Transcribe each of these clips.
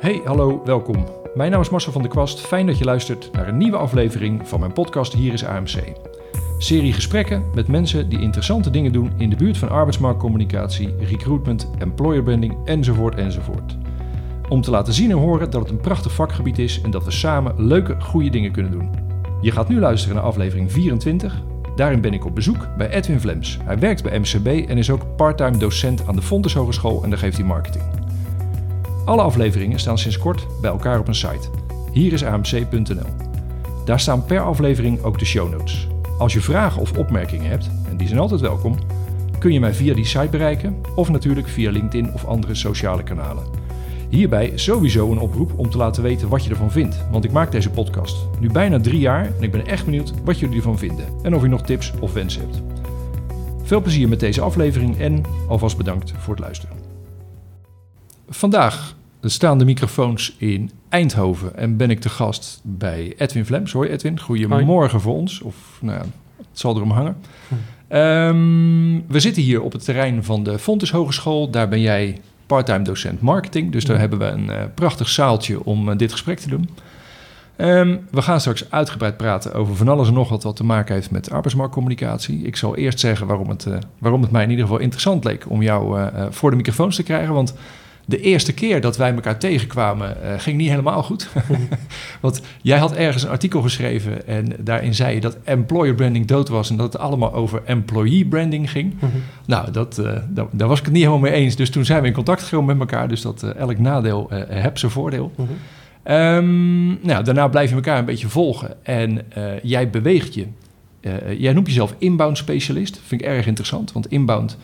Hey, hallo, welkom. Mijn naam is Marcel van der Kwast. Fijn dat je luistert naar een nieuwe aflevering van mijn podcast Hier is AMC. Serie gesprekken met mensen die interessante dingen doen in de buurt van arbeidsmarktcommunicatie, recruitment, employer branding enzovoort enzovoort. Om te laten zien en horen dat het een prachtig vakgebied is en dat we samen leuke, goede dingen kunnen doen. Je gaat nu luisteren naar aflevering 24. Daarin ben ik op bezoek bij Edwin Vlems. Hij werkt bij MCB en is ook parttime docent aan de Fontes Hogeschool en daar geeft hij marketing. Alle afleveringen staan sinds kort bij elkaar op een site. Hier is amc.nl. Daar staan per aflevering ook de show notes. Als je vragen of opmerkingen hebt, en die zijn altijd welkom, kun je mij via die site bereiken of natuurlijk via LinkedIn of andere sociale kanalen. Hierbij sowieso een oproep om te laten weten wat je ervan vindt, want ik maak deze podcast nu bijna drie jaar en ik ben echt benieuwd wat jullie ervan vinden en of je nog tips of wensen hebt. Veel plezier met deze aflevering en alvast bedankt voor het luisteren. Vandaag staan de microfoons in Eindhoven en ben ik te gast bij Edwin Vlems. Hoi Edwin, goedemorgen voor ons. Of nou ja, het zal erom hangen. Um, we zitten hier op het terrein van de Fontes Hogeschool. Daar ben jij parttime docent marketing. Dus daar hebben we een uh, prachtig zaaltje om uh, dit gesprek te doen. Um, we gaan straks uitgebreid praten over van alles en nog wat wat te maken heeft met arbeidsmarktcommunicatie. Ik zal eerst zeggen waarom het, uh, waarom het mij in ieder geval interessant leek om jou voor de microfoons te krijgen. Want de eerste keer dat wij elkaar tegenkwamen, uh, ging niet helemaal goed. Want jij had ergens een artikel geschreven en daarin zei je dat employer branding dood was en dat het allemaal over employee branding ging. Mhm. Nou, dat, uh, daar, daar, was ik het niet helemaal mee eens. Dus toen zijn we in contact gekomen met elkaar. Dus dat uh, elk nadeel heb zijn voordeel. Um, nou, daarna blijf je elkaar een beetje volgen en jij beweegt je. jij noemt jezelf inbound specialist. Vind ik erg interessant, want inbound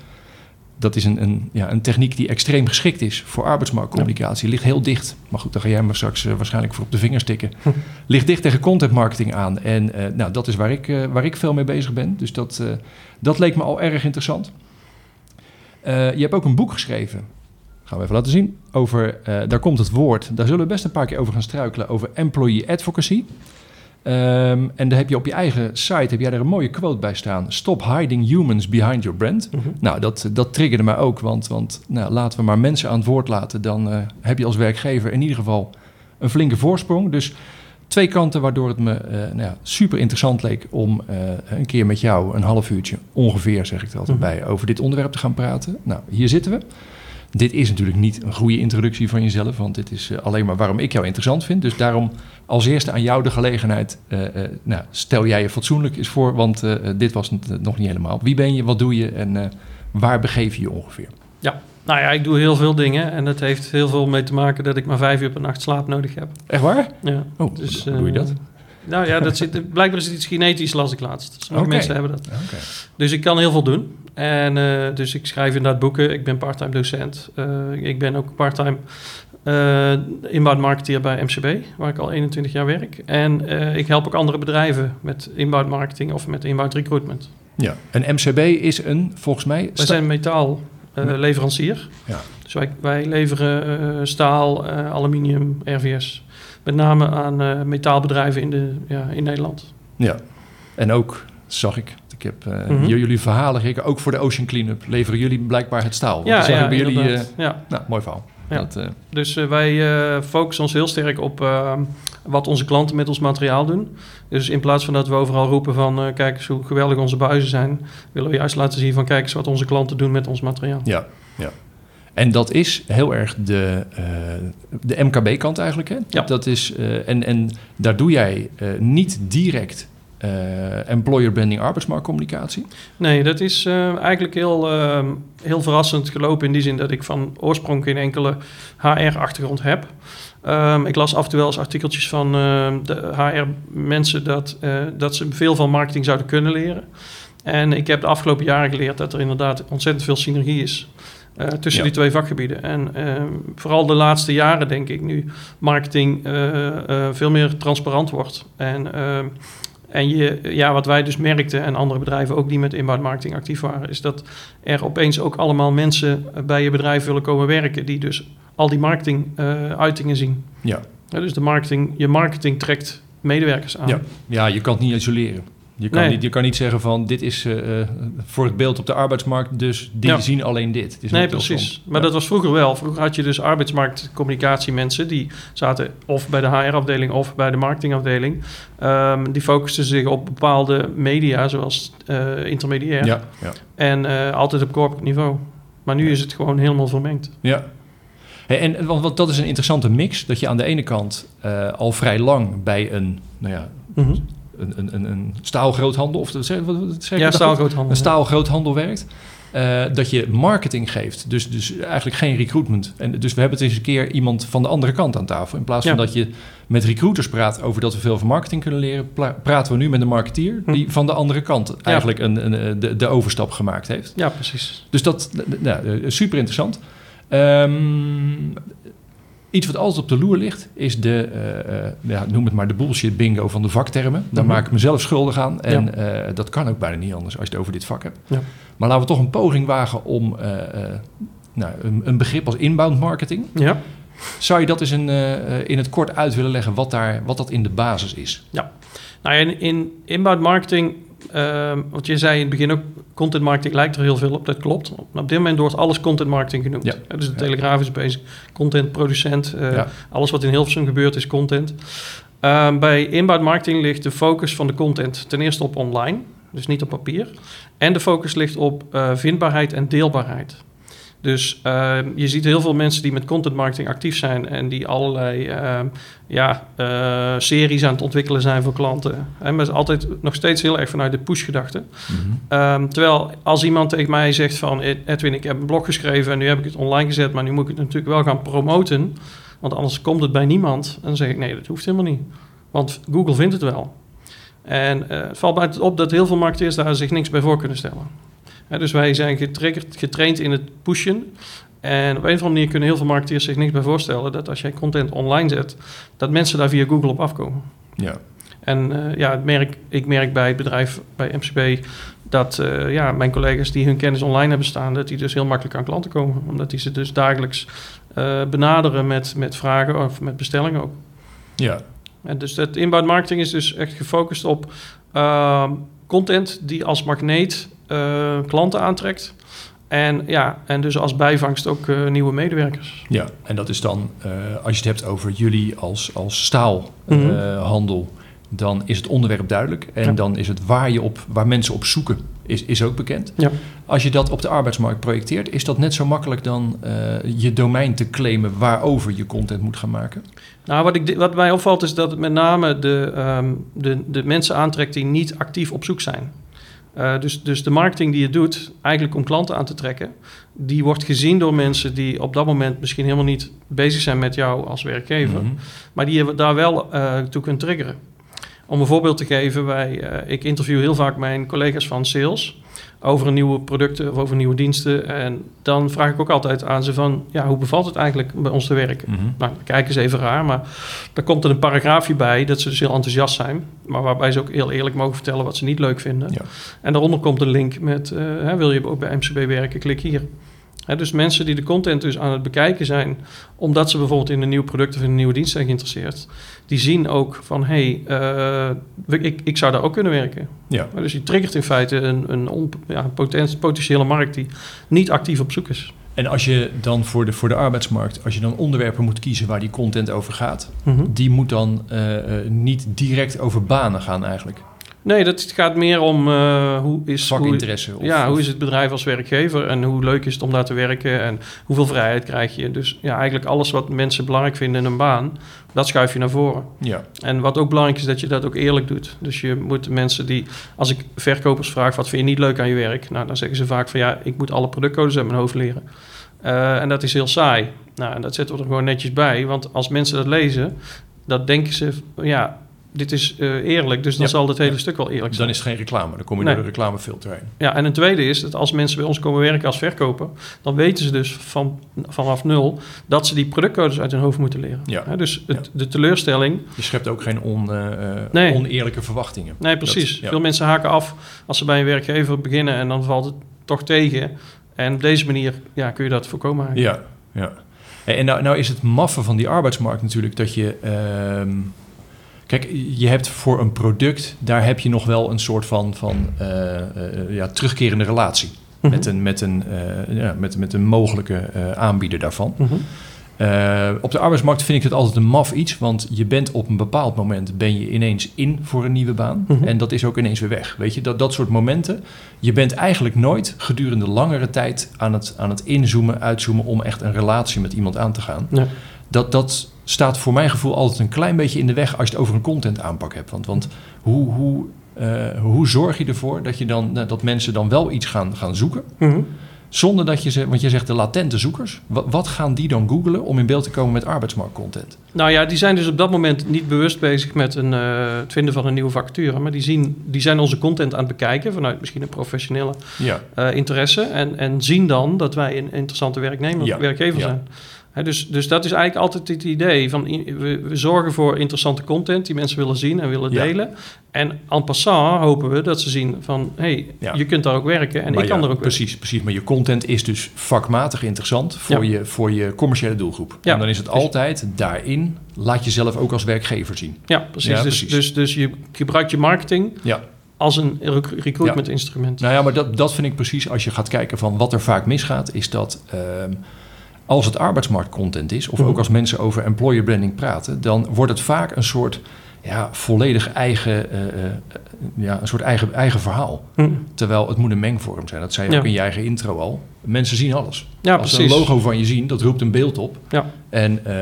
dat is een, een, ja, een techniek die extreem geschikt is voor arbeidsmarktcommunicatie. Ligt heel dicht, maar goed, daar ga jij me straks uh, waarschijnlijk voor op de vingers tikken. Ligt dicht tegen content marketing aan. En uh, nou, dat is waar ik, uh, waar ik veel mee bezig ben. Dus dat, dat leek me al erg interessant. je hebt ook een boek geschreven. Gaan we even laten zien. Over, daar komt het woord. Daar zullen we best een paar keer over gaan struikelen. Over employee advocacy. Um, en daar heb je op je eigen site heb jij er een mooie quote bij staan. Stop hiding humans behind your brand. Mm -hmm. Nou, dat, dat triggerde mij ook. Want, want nou, laten we maar mensen aan het woord laten. Dan uh, heb je als werkgever in ieder geval een flinke voorsprong. Dus twee kanten waardoor het me uh, nou ja, super interessant leek om uh, een keer met jou een half uurtje ongeveer, zeg ik er altijd mm -hmm. bij, over dit onderwerp te gaan praten. Nou, hier zitten we. Dit is natuurlijk niet een goede introductie van jezelf, want dit is uh, alleen maar waarom ik jou interessant vind. Dus daarom als eerste aan jou de gelegenheid. Uh, uh, nou, stel jij je fatsoenlijk eens voor, want dit was nog niet helemaal. Wie ben je, wat doe je en waar begeef je je ongeveer? Ja, nou ja, ik doe heel veel dingen en dat heeft heel veel mee te maken dat ik maar vijf uur per nacht slaap nodig heb. Echt waar? Ja. Oh, dus, hoe doe je dat? Nou ja, dat zit, blijkbaar is het iets genetisch, las ik laatst. Sommige okay. mensen hebben dat. Okay. Dus ik kan heel veel doen. En uh, dus ik schrijf inderdaad boeken. Ik ben parttime docent. Uh, ik ben ook parttime uh, inbound marketeer bij MCB, waar ik al 21 jaar werk. En ik help ook andere bedrijven met inbound marketing of met inbound recruitment. Ja, en MCB is een, volgens mij... Wij zijn metaalleverancier. ja. Dus wij, wij leveren staal, aluminium, RVS met name aan metaalbedrijven in, de, ja, in Nederland. Ja, en ook zag ik. Heb uh, mm -hmm. jullie verhalen gekeken, ook voor de Ocean Cleanup leveren jullie blijkbaar het staal. Ja, bij jullie. Uh, ja. Nou, mooi verhaal. Ja. Dat, uh, dus wij focussen ons heel sterk op wat onze klanten met ons materiaal doen. Dus in plaats van dat we overal roepen van kijk eens hoe geweldig onze buizen zijn, willen we juist laten zien van kijk eens wat onze klanten doen met ons materiaal. Ja, ja. En dat is heel erg de, uh, de MKB-kant eigenlijk. Hè? Ja. Dat is, uh, en, en daar doe jij uh, niet direct employer branding arbeidsmarktcommunicatie? Nee, dat is eigenlijk heel, heel verrassend gelopen in die zin dat ik van oorsprong geen enkele HR-achtergrond heb. Um, ik las af en toe wel eens artikeltjes van de HR-mensen dat, dat ze veel van marketing zouden kunnen leren. En ik heb de afgelopen jaren geleerd dat er inderdaad ontzettend veel synergie is. Uh, tussen ja. die twee vakgebieden. En uh, vooral de laatste jaren denk ik nu marketing uh, veel meer transparant wordt. En, en je, ja, wat wij dus merkten en andere bedrijven ook die met inbound marketing actief waren, is dat er opeens ook allemaal mensen bij je bedrijf willen komen werken die dus al die marketing uitingen zien. Ja. ja. Dus de marketing, je marketing trekt medewerkers aan. Ja, ja je kan het niet isoleren. Je kan, Nee. niet, je kan niet zeggen van dit is eh, eh, voor het beeld op de arbeidsmarkt, dus die Ja. zien alleen dit. Het is Nee, precies. Maar Ja. dat was vroeger wel. Vroeger had je dus arbeidsmarktcommunicatiemensen die zaten of bij de HR-afdeling of bij de marketingafdeling. Ehm, die focusten zich op bepaalde media, zoals eh, intermediair. Ja, ja. En altijd op corporate niveau. Maar nu is het gewoon helemaal vermengd. Ja. Hey, en want, want dat is een interessante mix. Dat je aan de ene kant al vrij lang bij een, nou ja, Mhm. Een, een, een, een staalgroothandel, of wat, zeg Ja, staalgroothandel. een staalgroothandel werkt. eh, dat je marketing geeft. Dus, dus eigenlijk geen recruitment. En dus we hebben het eens een keer iemand van de andere kant aan tafel. In plaats van Ja. dat je met recruiters praat over dat we veel van marketing kunnen leren, praten we nu met een marketeer Hm. die van de andere kant eigenlijk een, een, de, de overstap gemaakt heeft. Ja, precies. Dus dat nou, super interessant. Ehm, iets wat altijd op de loer ligt, is de, eh, eh, ja, noem het maar de bullshit bingo van de vaktermen. Daar Mhm. maak ik mezelf schuldig aan. En eh, dat kan ook bijna niet anders als je het over dit vak hebt. Ja. Maar laten we toch een poging wagen om nou, een, een begrip als inbound marketing. Ja. Zou je dat eens in, in het kort uit willen leggen, wat, daar, wat dat in de basis is? Nou ja, in, in inbound marketing, ehm want je zei in het begin ook, content marketing lijkt er heel veel op, dat klopt. Maar op dit moment wordt alles content marketing genoemd. Ja. Dus de. Telegraaf is bezig, content producent, eh, Ja. alles wat in Hilversum gebeurt is content. Ehm, bij inbound marketing ligt de focus van de content ten eerste op online, dus niet op papier. En de focus ligt op eh, vindbaarheid en deelbaarheid. Dus ehm, je ziet heel veel mensen die met content marketing actief zijn en die allerlei ehm, ja, eh, series aan het ontwikkelen zijn voor klanten. En maar altijd nog steeds heel erg vanuit de push-gedachte. Ehm, terwijl als iemand tegen mij zegt van "Ed- Edwin, ik heb een blog geschreven en nu heb ik het online gezet, maar nu moet ik het natuurlijk wel gaan promoten, want anders komt het bij niemand. En dan zeg ik nee, dat hoeft helemaal niet, want Google vindt het wel. En eh, het valt mij op dat heel veel marketeers daar zich niks bij voor kunnen stellen. Dus wij zijn getriggerd, getraind in het pushen. En op een of andere manier kunnen heel veel marketeers zich niks bij voorstellen dat als jij content online zet, dat mensen daar via Google op afkomen. Ja. En eh, ja, het merk, ik merk bij het bedrijf, bij MCB, dat eh, ja, mijn collega's die hun kennis online hebben staan, dat die dus heel makkelijk aan klanten komen. Omdat die ze dus dagelijks eh, benaderen met, met vragen of met bestellingen ook. ja. En dus dat inbound marketing is dus echt gefocust op ehm, content die als magneet eh, klanten aantrekt. En ja, en dus als bijvangst ook eh, nieuwe medewerkers. Ja, en dat is dan, eh, als je het hebt over jullie als, als Mhm. staalhandel, dan is het onderwerp duidelijk. En Ja. dan is het waar, je op, waar mensen op zoeken, is, is ook bekend. Ja. Als je dat op de arbeidsmarkt projecteert, is dat net zo makkelijk dan je domein te claimen waarover je content moet gaan maken? Nou, wat, ik, wat mij opvalt is dat het met name de, ehm, de, de mensen aantrekt die niet actief op zoek zijn. Eh, dus, dus de marketing die je doet, eigenlijk om klanten aan te trekken, die wordt gezien door mensen die op dat moment misschien helemaal niet bezig zijn met jou als werkgever, Mhm. maar die je daar wel eh, toe kunt triggeren. Om een voorbeeld te geven, wij, eh, ik interview heel vaak mijn collega's van sales over nieuwe producten of over nieuwe diensten. En dan vraag ik ook altijd aan ze van, ja, hoe bevalt het eigenlijk bij ons te werken? Mhm. Nou, dan kijken ze even raar, maar daar komt er een paragraafje bij dat ze dus heel enthousiast zijn. Maar waarbij ze ook heel eerlijk mogen vertellen wat ze niet leuk vinden. Ja. En daaronder komt een link met, eh, hè, wil je ook bij MCB werken, klik hier. Dus mensen die de content dus aan het bekijken zijn, omdat ze bijvoorbeeld in een nieuw product of in een nieuwe dienst zijn geïnteresseerd, die zien ook van, hé, hey, eh, ik, ik zou daar ook kunnen werken. Ja. Dus je triggert in feite een, een on, ja, potent- potentiële markt die niet actief op zoek is. En als je dan voor de, voor de arbeidsmarkt, als je dan onderwerpen moet kiezen waar die content over gaat, Mhm. die moet dan eh, eh, niet direct over banen gaan eigenlijk. Nee, dat gaat meer om eh, hoe is... hoe, Vakinteresse. Of, ja, hoe is het bedrijf als werkgever en hoe leuk is het om daar te werken en hoeveel vrijheid krijg je. Dus ja, eigenlijk alles wat mensen belangrijk vinden in een baan, dat schuif je naar voren. Ja, En wat ook belangrijk is, dat je dat ook eerlijk doet. Dus je moet mensen die, als ik verkopers vraag, wat vind je niet leuk aan je werk? Nou, dan zeggen ze vaak van ja, ik moet alle productcodes uit mijn hoofd leren. Eh, en dat is heel saai. Nou, en dat zetten we er gewoon netjes bij, want als mensen dat lezen, dan denken ze, ja, dit is eh, eerlijk, dus dan Ja. zal het hele Ja. stuk wel eerlijk zijn. dan is het geen reclame. Dan kom je Nee. door de reclamefilter heen. Ja, en een tweede is dat als mensen bij ons komen werken als verkoper, dan weten ze dus van, vanaf nul dat ze die productcodes uit hun hoofd moeten leren. Ja. Dus het, de teleurstelling, Je schept ook geen on, Nee. oneerlijke verwachtingen. nee precies. Dat-. Veel mensen haken af als ze bij een werkgever beginnen en dan valt het toch tegen. En op deze manier ja, kun je dat voorkomen eigenlijk. Ja, ja. En nou, nou is het maffe van die arbeidsmarkt natuurlijk dat je... ehm, Kijk, je hebt voor een product, daar heb je nog wel een soort van, van uh, uh, ja, terugkerende relatie. Mm -hmm. met, een, met, een, uh, ja, met, met een mogelijke aanbieder daarvan. Mm -hmm. op de arbeidsmarkt vind ik het altijd een maf iets, want je bent op een bepaald moment ben je ineens in voor een nieuwe baan. Mm -hmm. En dat is ook ineens weer weg. Weet je, dat, dat soort momenten. Je bent eigenlijk nooit gedurende langere tijd aan het, aan het inzoomen, uitzoomen om echt een relatie met iemand aan te gaan. Ja. Dat, dat staat voor mijn gevoel altijd een klein beetje in de weg als je het over een content aanpak hebt. Want, want hoe, hoe, uh, hoe zorg je ervoor dat, je dan, dat mensen dan wel iets gaan, gaan zoeken? Mm -hmm. Zonder dat je ze, want je zegt de latente zoekers, wat, wat, gaan die dan googlen om in beeld te komen met arbeidsmarktcontent? Nou ja, die zijn dus op dat moment niet bewust bezig met een, uh, het vinden van een nieuwe vacature, maar die, zien, die zijn onze content aan het bekijken vanuit misschien een professionele ja. uh, interesse en, en zien dan dat wij een interessante werknemer, ja. werkgever ja. zijn. He, dus, dus dat is eigenlijk altijd het idee van we, we, zorgen voor interessante content die mensen willen zien en willen delen. Ja. En en passant hopen we dat ze zien van hé, hey, ja. je kunt daar ook werken en maar ik kan ja, er ook precies, werken. Precies, maar je content is dus vakmatig interessant voor, je, voor je commerciële doelgroep. En dan is het altijd daarin, laat jezelf ook als werkgever zien. Ja, precies. Dus, precies. Dus, dus je gebruikt je marketing ja als een recruitment instrument. Nou ja, maar dat, dat vind ik precies als je gaat kijken van wat er vaak misgaat, is dat um, als het arbeidsmarktcontent is, of ook als mensen over employer branding praten, dan wordt het vaak een soort ja, volledig eigen, uh, uh, ja, een soort eigen, eigen verhaal. Hm. Terwijl het moet een mengvorm zijn. Dat zei je ja. ook in je eigen intro al. Mensen zien alles. Ja, als ze een logo van je zien, dat roept een beeld op. Ja. En uh,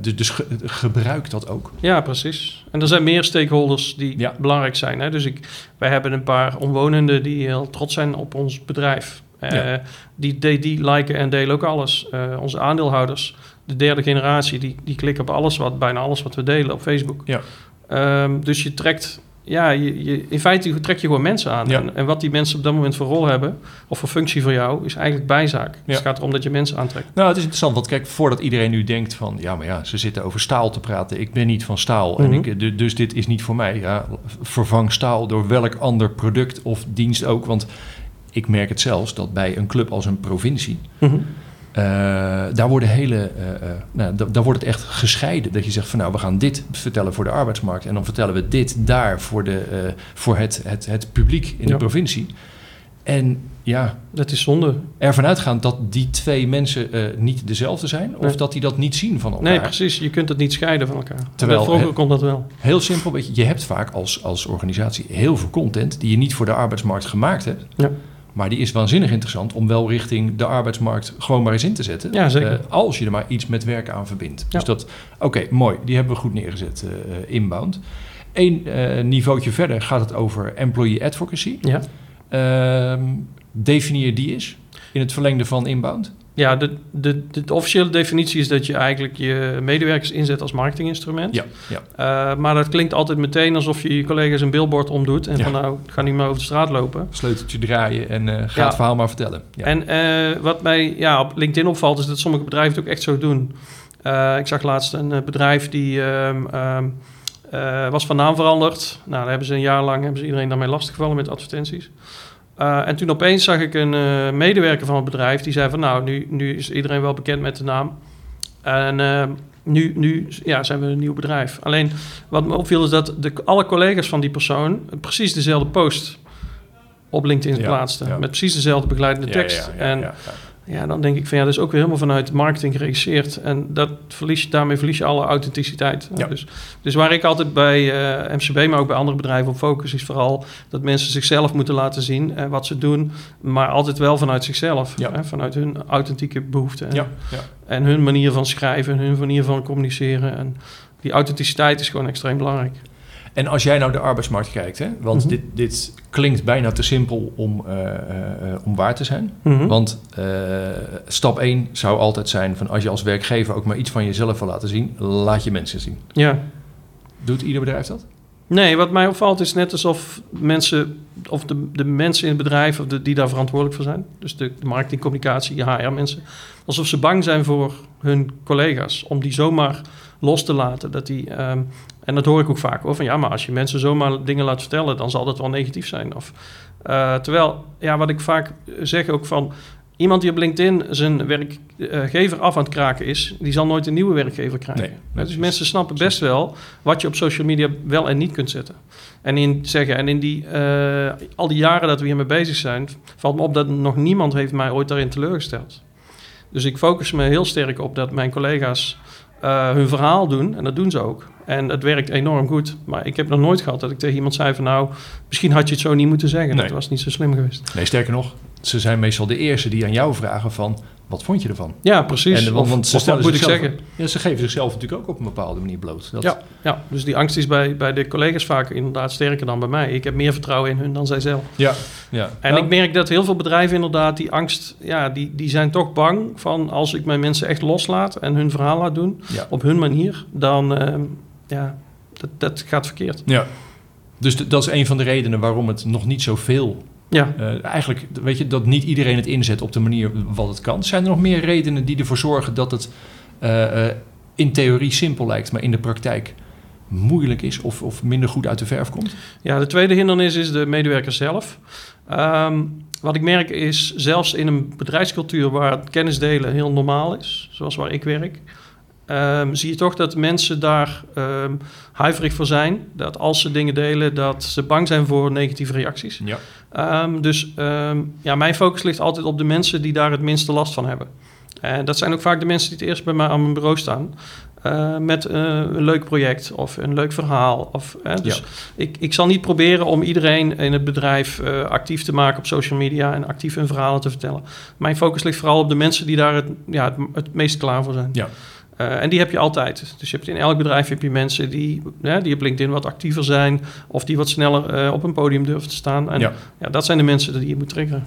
dus, dus ge gebruik dat ook. Ja, precies. En er zijn meer stakeholders die ja. belangrijk zijn. Hè? Dus ik, wij hebben een paar omwonenden die heel trots zijn op ons bedrijf. Ja. Uh, die, die, die liken en delen ook alles. Uh, onze aandeelhouders, de derde generatie, die, die klikken op alles wat, bijna alles wat we delen op Facebook. Ja. Um, dus je trekt, ja, je, je, in feite trek je gewoon mensen aan. Ja. En, en, wat die mensen op dat moment voor rol hebben, of voor functie voor jou, is eigenlijk bijzaak. Ja. Dus het gaat erom dat je mensen aantrekt. Nou, het is interessant, want kijk, voordat iedereen nu denkt van, ja, maar ja, ze zitten over staal te praten. Ik ben niet van staal, Mhm. mm -hmm. en ik, dus dit is niet voor mij. Ja, vervang staal door welk ander product of dienst ook, want ik merk het zelfs dat bij een club als een provincie. Mhm. Mm -hmm. uh, daar, worden hele, uh, uh, nou, daar wordt het echt gescheiden. Dat je zegt van nou, we gaan dit vertellen voor de arbeidsmarkt. En dan vertellen we dit daar voor, de, eh, voor het, het, het publiek in Ja. de provincie. En ja, Dat is zonde. ervan uitgaand dat die twee mensen eh, niet dezelfde zijn. Of Nee. dat die dat niet zien van elkaar. Nee, precies. Je kunt het niet scheiden van elkaar. Terwijl- Vroeger kon dat wel. Heel simpel, weet je, je hebt vaak als, als organisatie heel veel content die je niet voor de arbeidsmarkt gemaakt hebt. Ja. Maar die is waanzinnig interessant om wel richting de arbeidsmarkt gewoon maar eens in te zetten. Ja, zeker. Eh, als je er maar iets met werk aan verbindt. Ja. Dus dat, oké, mooi. Die hebben we goed neergezet, eh, inbound. Eén eh, niveautje verder gaat het over employee advocacy. Ja. Ehm, definieer die eens in het verlengde van inbound. Ja, de, de, de, officiële definitie is dat je eigenlijk je medewerkers inzet als marketinginstrument. Ja, ja. Uh, maar dat klinkt altijd meteen alsof je je collega's een billboard omdoet. En Ja. van nou, ga niet meer over de straat lopen. Sleuteltje draaien en eh, ga Ja. het verhaal maar vertellen. Ja. En uh, wat mij ja, op LinkedIn opvalt, is dat sommige bedrijven het ook echt zo doen. Uh, ik zag laatst een uh, bedrijf die um, um, was van naam veranderd. Nou, daar hebben ze een jaar lang hebben ze iedereen daarmee lastiggevallen met advertenties. Uh, en toen opeens zag ik een uh, medewerker van het bedrijf die zei van nou, nu, nu is iedereen wel bekend met de naam. En uh, nu, nu ja, zijn we een nieuw bedrijf. Alleen wat me opviel is dat de, alle collega's van die persoon precies dezelfde post op LinkedIn Ja, plaatsten. ja. Met precies dezelfde begeleidende tekst. ja, ja, en ja, dan denk ik van ja, dat is ook weer helemaal vanuit marketing geregisseerd. En dat verlies daarmee verlies je alle authenticiteit. Ja. Dus, dus waar ik altijd bij uh, MCB, maar ook bij andere bedrijven op focus, is vooral dat mensen zichzelf moeten laten zien en wat ze doen, maar altijd wel vanuit zichzelf. Ja. Hè, vanuit hun authentieke behoeften. En, Ja, ja. en hun manier van schrijven, hun manier van communiceren. En die authenticiteit is gewoon extreem belangrijk. En als jij nou de arbeidsmarkt kijkt, hè, want Mhm. dit, dit klinkt bijna te simpel om, uh, uh, om waar te zijn. Mhm. Want uh, stap 1 zou altijd zijn van als je als werkgever ook maar iets van jezelf wil laten zien, laat je mensen zien. Ja. Doet ieder bedrijf dat? Nee, wat mij opvalt is net alsof mensen, of de, de mensen in het bedrijf of de, die daar verantwoordelijk voor zijn, dus de, de marketing, communicatie, HR-mensen, alsof ze bang zijn voor hun collega's om die zomaar los te laten. Dat die, um, en dat hoor ik ook vaak hoor, van ja, maar als je mensen zomaar dingen laat vertellen, dan zal dat wel negatief zijn. Of, uh, terwijl, ja, wat ik vaak zeg ook van, iemand die op LinkedIn zijn werkgever af aan het kraken is, die zal nooit een nieuwe werkgever krijgen. Nee, dus precies. mensen snappen best wel wat je op social media wel en niet kunt zetten. En in, zeggen, en in die, eh, al die jaren dat we hiermee bezig zijn, valt me op dat nog niemand heeft mij ooit daarin teleurgesteld. Dus ik focus me heel sterk op dat mijn collega's eh, hun verhaal doen. En dat doen ze ook. En het werkt enorm goed. Maar ik heb nog nooit gehad dat ik tegen iemand zei van... nou, misschien had je het zo niet moeten zeggen. Nee. Dat was niet zo slim geweest. Nee, sterker nog, ze zijn meestal de eerste die aan jou vragen van... wat vond je ervan? Ja, precies. En, want, Of- want ze stellen moet ik zeggen? Ja, ze geven zichzelf natuurlijk ook op een bepaalde manier bloot. Dat, Ja, ja, dus die angst is bij, bij de collega's vaak inderdaad sterker dan bij mij. Ik heb meer vertrouwen in hun dan zij zelf. ja, ja. En Nou, ik merk dat heel veel bedrijven inderdaad die angst... Ja, die, die zijn toch bang van als ik mijn mensen echt loslaat... en hun verhaal laat doen Ja. op hun manier... dan, ehm, ja, dat, dat gaat verkeerd. Ja. Dus dat is een van de redenen waarom het nog niet zoveel... Ja, eh eigenlijk, weet je, dat niet iedereen het inzet op de manier wat het kan. Zijn er nog meer redenen die ervoor zorgen dat het eh, eh, in theorie simpel lijkt... maar in de praktijk moeilijk is of, of minder goed uit de verf komt? Ja, de tweede hindernis is de medewerker zelf. Ehm, wat ik merk is, zelfs in een bedrijfscultuur waar kennis delen heel normaal is, zoals waar ik werk, ehm, zie je toch dat mensen daar ehm, huiverig voor zijn. Dat als ze dingen delen, dat ze bang zijn voor negatieve reacties. Ja. Ehm, dus ja, mijn focus ligt altijd op de mensen die daar het minste last van hebben. En dat zijn ook vaak de mensen die het eerst bij mij aan mijn bureau staan. eh, met eh, een leuk project of een leuk verhaal. Of, dus Ja. ik, ik zal niet proberen om iedereen in het bedrijf eh, actief te maken op social media en actief hun verhalen te vertellen. Mijn focus ligt vooral op de mensen die daar het, ja, het, het meest klaar voor zijn. Ja. Eh, en die heb je altijd. Dus je hebt in elk bedrijf heb je mensen die, ja, die op LinkedIn wat actiever zijn of die wat sneller eh, op een podium durven te staan. En Ja. ja, dat zijn de mensen die je moet triggeren.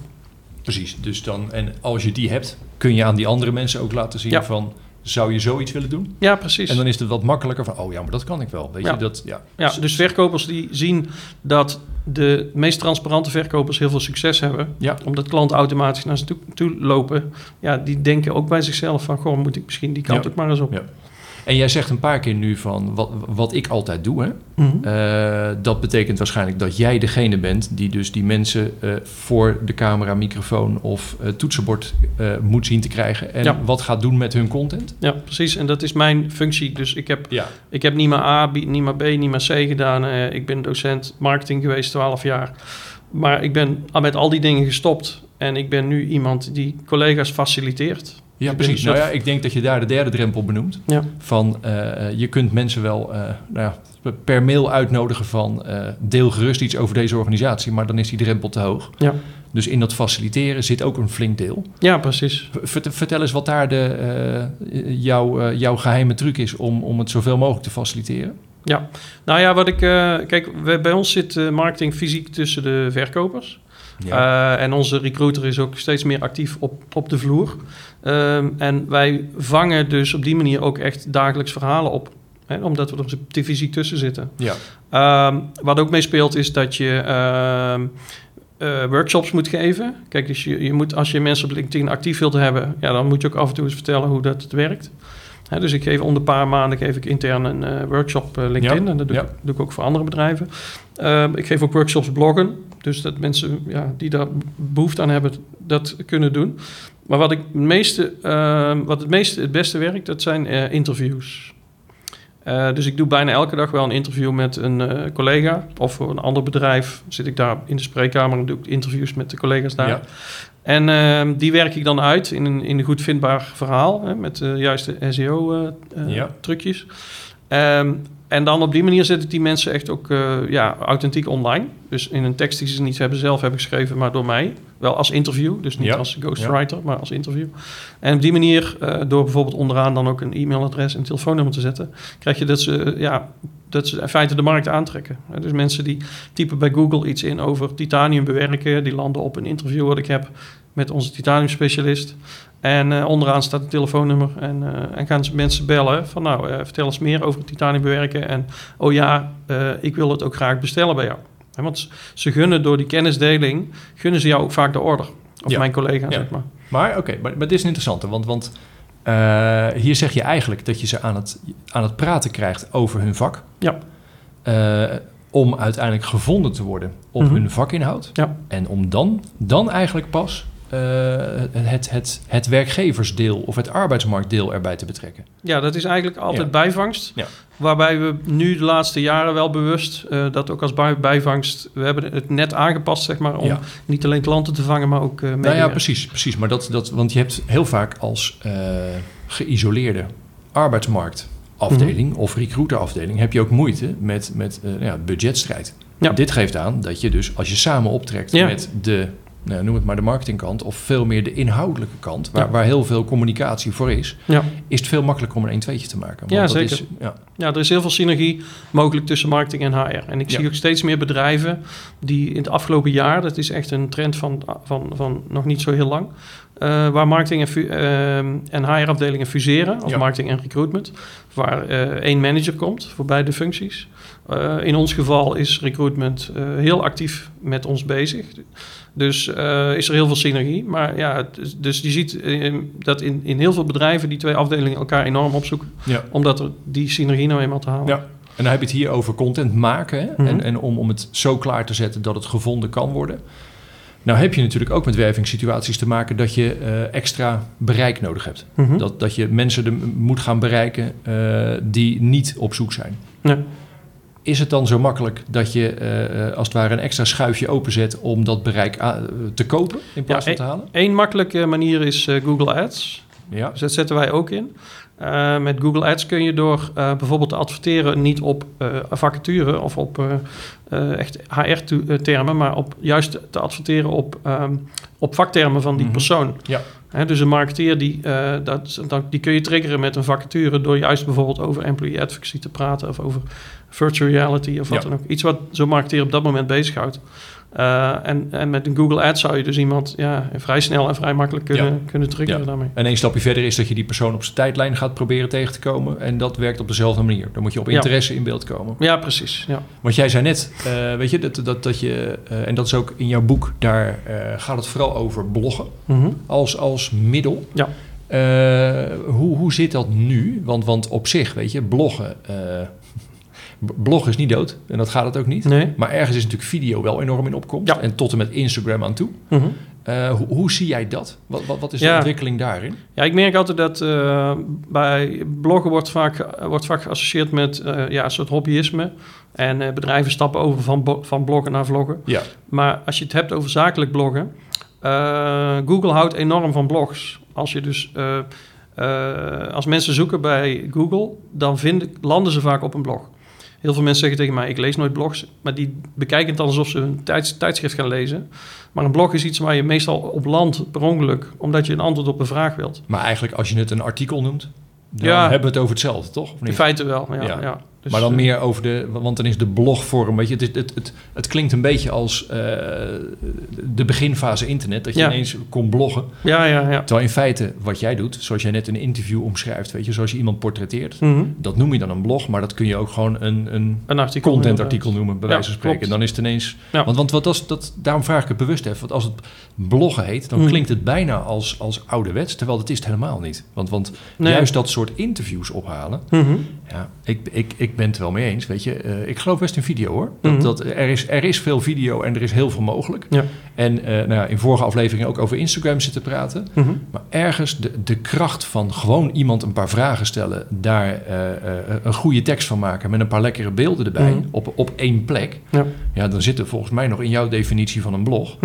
Precies. Dus dan, en als je die hebt, kun je aan die andere mensen ook laten zien Ja. van... zou je zoiets willen doen? Ja, precies. En dan is het wat makkelijker van, oh ja, maar dat kan ik wel. Weet Ja. je, dat, ja. Ja, dus verkopers die zien dat de meest transparante verkopers heel veel succes hebben. Ja. Omdat klanten automatisch naar ze toe, toe lopen. Ja, die denken ook bij zichzelf van... Goh, moet ik misschien die kant ook maar eens op. En jij zegt een paar keer nu van, wat, wat ik altijd doe, hè? Mhm. Eh, dat betekent waarschijnlijk dat jij degene bent die dus die mensen eh, voor de camera, microfoon of eh, toetsenbord moet zien te krijgen. En Ja. wat gaat doen met hun content. Ja, precies. En dat is mijn functie. Dus ik heb, Ja. ik heb niet maar A, B, niet maar B, niet maar C gedaan. Ik ben docent marketing geweest, 12 jaar. Maar ik ben met al die dingen gestopt. En ik ben nu iemand die collega's faciliteert. Ja, precies. Nou ja, ik denk dat je daar de derde drempel benoemt. Ja. Van eh, je kunt mensen wel eh, nou ja, per mail uitnodigen van eh, deel gerust iets over deze organisatie, maar dan is die drempel te hoog. Ja. Dus in dat faciliteren zit ook een flink deel. Ja, precies. Vert- Vertel eens wat daar de, eh, jouw, eh, jouw geheime truc is om, om het zoveel mogelijk te faciliteren. Ja, nou ja, wat ik... kijk, we- bij ons zit marketing fysiek tussen de verkopers. Eh, en onze recruiter is ook steeds meer actief op, op de vloer. Ehm, en wij vangen dus op die manier ook echt dagelijks verhalen op. Hè, omdat we er te fysiek tussen zitten. ja. Ehm, wat ook meespeelt is dat je ehm, eh, workshops moet geven. Kijk, dus je, je moet, als je mensen op LinkedIn actief wilt hebben... Ja, dan moet je ook af en toe eens vertellen hoe dat werkt. Dus ik geef om de paar maanden geef ik intern een eh, workshop eh, LinkedIn. Ja, En dat doe, ja. ik, doe ik ook voor andere bedrijven. Ehm, ik geef ook workshops bloggen. Dus dat mensen ja, die daar behoefte aan hebben, dat kunnen doen. Maar wat, ik het, meeste, ehm, wat het meeste het beste werkt, dat zijn eh, interviews. Eh, dus ik doe bijna elke dag wel een interview met een eh, collega. Of voor een ander bedrijf zit ik daar in de spreekkamer en doe ik interviews met de collega's daar. Ja. En ehm, die werk ik dan uit in een, in een goed vindbaar verhaal. Hè, met de juiste Ja. SEO-trucjes. En dan op die manier zet ik die mensen echt ook eh, ja, authentiek online. Dus in een tekst die ze niet hebben zelf hebben geschreven, maar door mij. Wel als interview, dus niet Ja. als ghostwriter, maar als interview. En op die manier, eh, door bijvoorbeeld onderaan dan ook een e-mailadres en telefoonnummer te zetten, krijg je dat ze, eh, ja, dat ze in feite de markt aantrekken. Dus mensen die typen bij Google iets in over titanium bewerken, die landen op een interview wat ik heb met onze titanium specialist. En eh, onderaan staat het telefoonnummer en, eh, en gaan ze mensen bellen van nou, eh, vertel eens meer over titanium bewerken. En oh ja, ik wil het ook graag bestellen bij jou. Hè, want ze- gunnen door die kennisdeling, gunnen ze jou ook vaak de order. Of Ja. mijn collega, Ja. zeg maar. Maar oké, maar, maar dit is een interessante, want, want hier zeg je eigenlijk dat je ze aan het, aan het praten krijgt over hun vak. Ja. Om uiteindelijk gevonden te worden op Mhm. hun vakinhoud. Ja. En om dan, dan eigenlijk pas eh, het, het, het werkgeversdeel of het arbeidsmarktdeel erbij te betrekken? Ja, dat is eigenlijk altijd Ja. bijvangst. Ja. Waarbij we nu de laatste jaren wel bewust eh, dat ook als bij- bijvangst... We hebben het net aangepast, zeg maar, om Ja. niet alleen klanten te vangen, maar ook eh Nou ja, precies. precies. Maar dat, dat, want je hebt heel vaak als geïsoleerde arbeidsmarktafdeling of recruiterafdeling... heb je ook moeite met, met ja, budgetstrijd. Ja. Dit geeft aan dat je dus, als je samen optrekt met de... Nou, noem het maar de marketingkant of veel meer de inhoudelijke kant... waar, Ja. waar heel veel communicatie voor is... Ja. is het veel makkelijker om een tweetje te maken. Want Ja, dat zeker. Is, ja. Ja, er is heel veel synergie mogelijk tussen marketing en HR. En ik zie ook steeds meer bedrijven die in het afgelopen jaar, dat is echt een trend van, van, van nog niet zo heel lang, eh, waar marketing en, ehm, en HR-afdelingen fuseren, of marketing en recruitment, waar één manager komt voor beide functies. Eh, in ons geval is recruitment eh, heel actief met ons bezig. Dus eh, is er heel veel synergie. Maar ja, dus je ziet dat in, in heel veel bedrijven die twee afdelingen elkaar enorm opzoeken Ja. omdat er die synergie nou eenmaal te halen. Ja. En dan heb je het hier over content maken. Hè? Mhm. en, en om, om het zo klaar te zetten dat het gevonden kan worden. Nou heb je natuurlijk ook met wervingssituaties te maken dat je extra bereik nodig hebt. Mhm. Dat, dat je mensen de, moet gaan bereiken die niet op zoek zijn. Ja. Is het dan zo makkelijk dat je eh, eh, als het ware een extra schuifje openzet om dat bereik a- te kopen in plaats Ja, van te halen? Eén makkelijke manier is eh, Google Ads. Ja. Dus dat zetten wij ook in. Eh, met Google Ads kun je door eh, bijvoorbeeld te adverteren niet op eh vacature of op eh, eh, echt HR-termen, maar op, juist te adverteren op, ehm, op vaktermen van die Mhm. persoon. Ja. Hè, dus een marketeer die, eh, dat, dat, die kun je triggeren met een vacature door juist bijvoorbeeld over employee advocacy te praten of over virtual reality of wat Ja. dan ook. Iets wat zo'n marketeer op dat moment bezighoudt. Eh, en, en met een Google Ads zou je dus iemand ja, vrij snel en vrij makkelijk kunnen, Ja. kunnen triggeren Ja. daarmee. En één stapje verder is dat je die persoon op zijn tijdlijn gaat proberen tegen te komen. En dat werkt op dezelfde manier. Dan moet je op interesse in beeld komen. Ja, precies. Ja. Want jij zei net, eh, weet je, dat, dat, dat je, eh, en dat is ook in jouw boek, daar gaat het vooral over bloggen Mhm. als, als middel. Ja. Hoe, hoe zit dat nu? Want, want op zich, weet je, bloggen, b- bloggen is niet dood en dat gaat het ook niet. Nee. Maar ergens is natuurlijk video wel enorm in opkomst. Ja. En tot en met Instagram aan toe. Mhm. Eh, hoe, hoe zie jij dat? Wat, wat, wat is de Ja. ontwikkeling daarin? Ja, ik merk altijd dat eh, bij bloggen wordt vaak, eh, wordt vaak geassocieerd met eh, ja, een soort hobbyisme. En eh, bedrijven stappen over van, van bloggen naar vloggen. Ja, Maar als je het hebt over zakelijk bloggen, eh, Google houdt enorm van blogs. Als je dus eh, eh, als mensen zoeken bij Google, dan vinden, landen ze vaak op een blog. Heel veel mensen zeggen tegen mij: ik lees nooit blogs, maar die bekijken het dan alsof ze een tijds, tijdschrift gaan lezen. Maar een blog is iets waar je meestal op landt per ongeluk, omdat je een antwoord op een vraag wilt. maar eigenlijk als je het een artikel noemt, dan Ja. hebben we het over hetzelfde, toch? In feite wel, ja. Ja. ja. Dus, maar dan eh, meer over de, want dan is de blogvorm, weet je, het, het, het, het klinkt een beetje als eh, de beginfase internet, dat je Ja. ineens kon bloggen. Ja, ja, ja. Terwijl in feite wat jij doet, zoals jij net in een interview omschrijft, weet je, zoals je iemand portretteert, Mhm. dat noem je dan een blog, maar dat kun je ook gewoon een, een Een artikel. contentartikel noemen, bij Ja, wijze van spreken. klopt. Dan is het ineens, Ja. want, want wat dat, dat, daarom vraag ik het bewust even, want als het bloggen heet, dan Mhm. klinkt het bijna als, als ouderwets, terwijl dat is het helemaal niet. Want, want Nee. juist dat soort interviews ophalen, Mhm. ja, ik, ik, ik ben het wel mee eens. Weet je, Eh, ik geloof best in video hoor. Dat, Mhm. dat, er, is, er is veel video en er is heel veel mogelijk. Ja. En eh, nou ja, in vorige afleveringen ook over Instagram zitten praten. Mhm. Maar ergens de, de kracht van gewoon iemand een paar vragen stellen, daar eh, een goede tekst van maken met een paar lekkere beelden erbij Mhm. op, op één plek. Ja. Ja, dan zit er volgens mij nog in jouw definitie van een blog.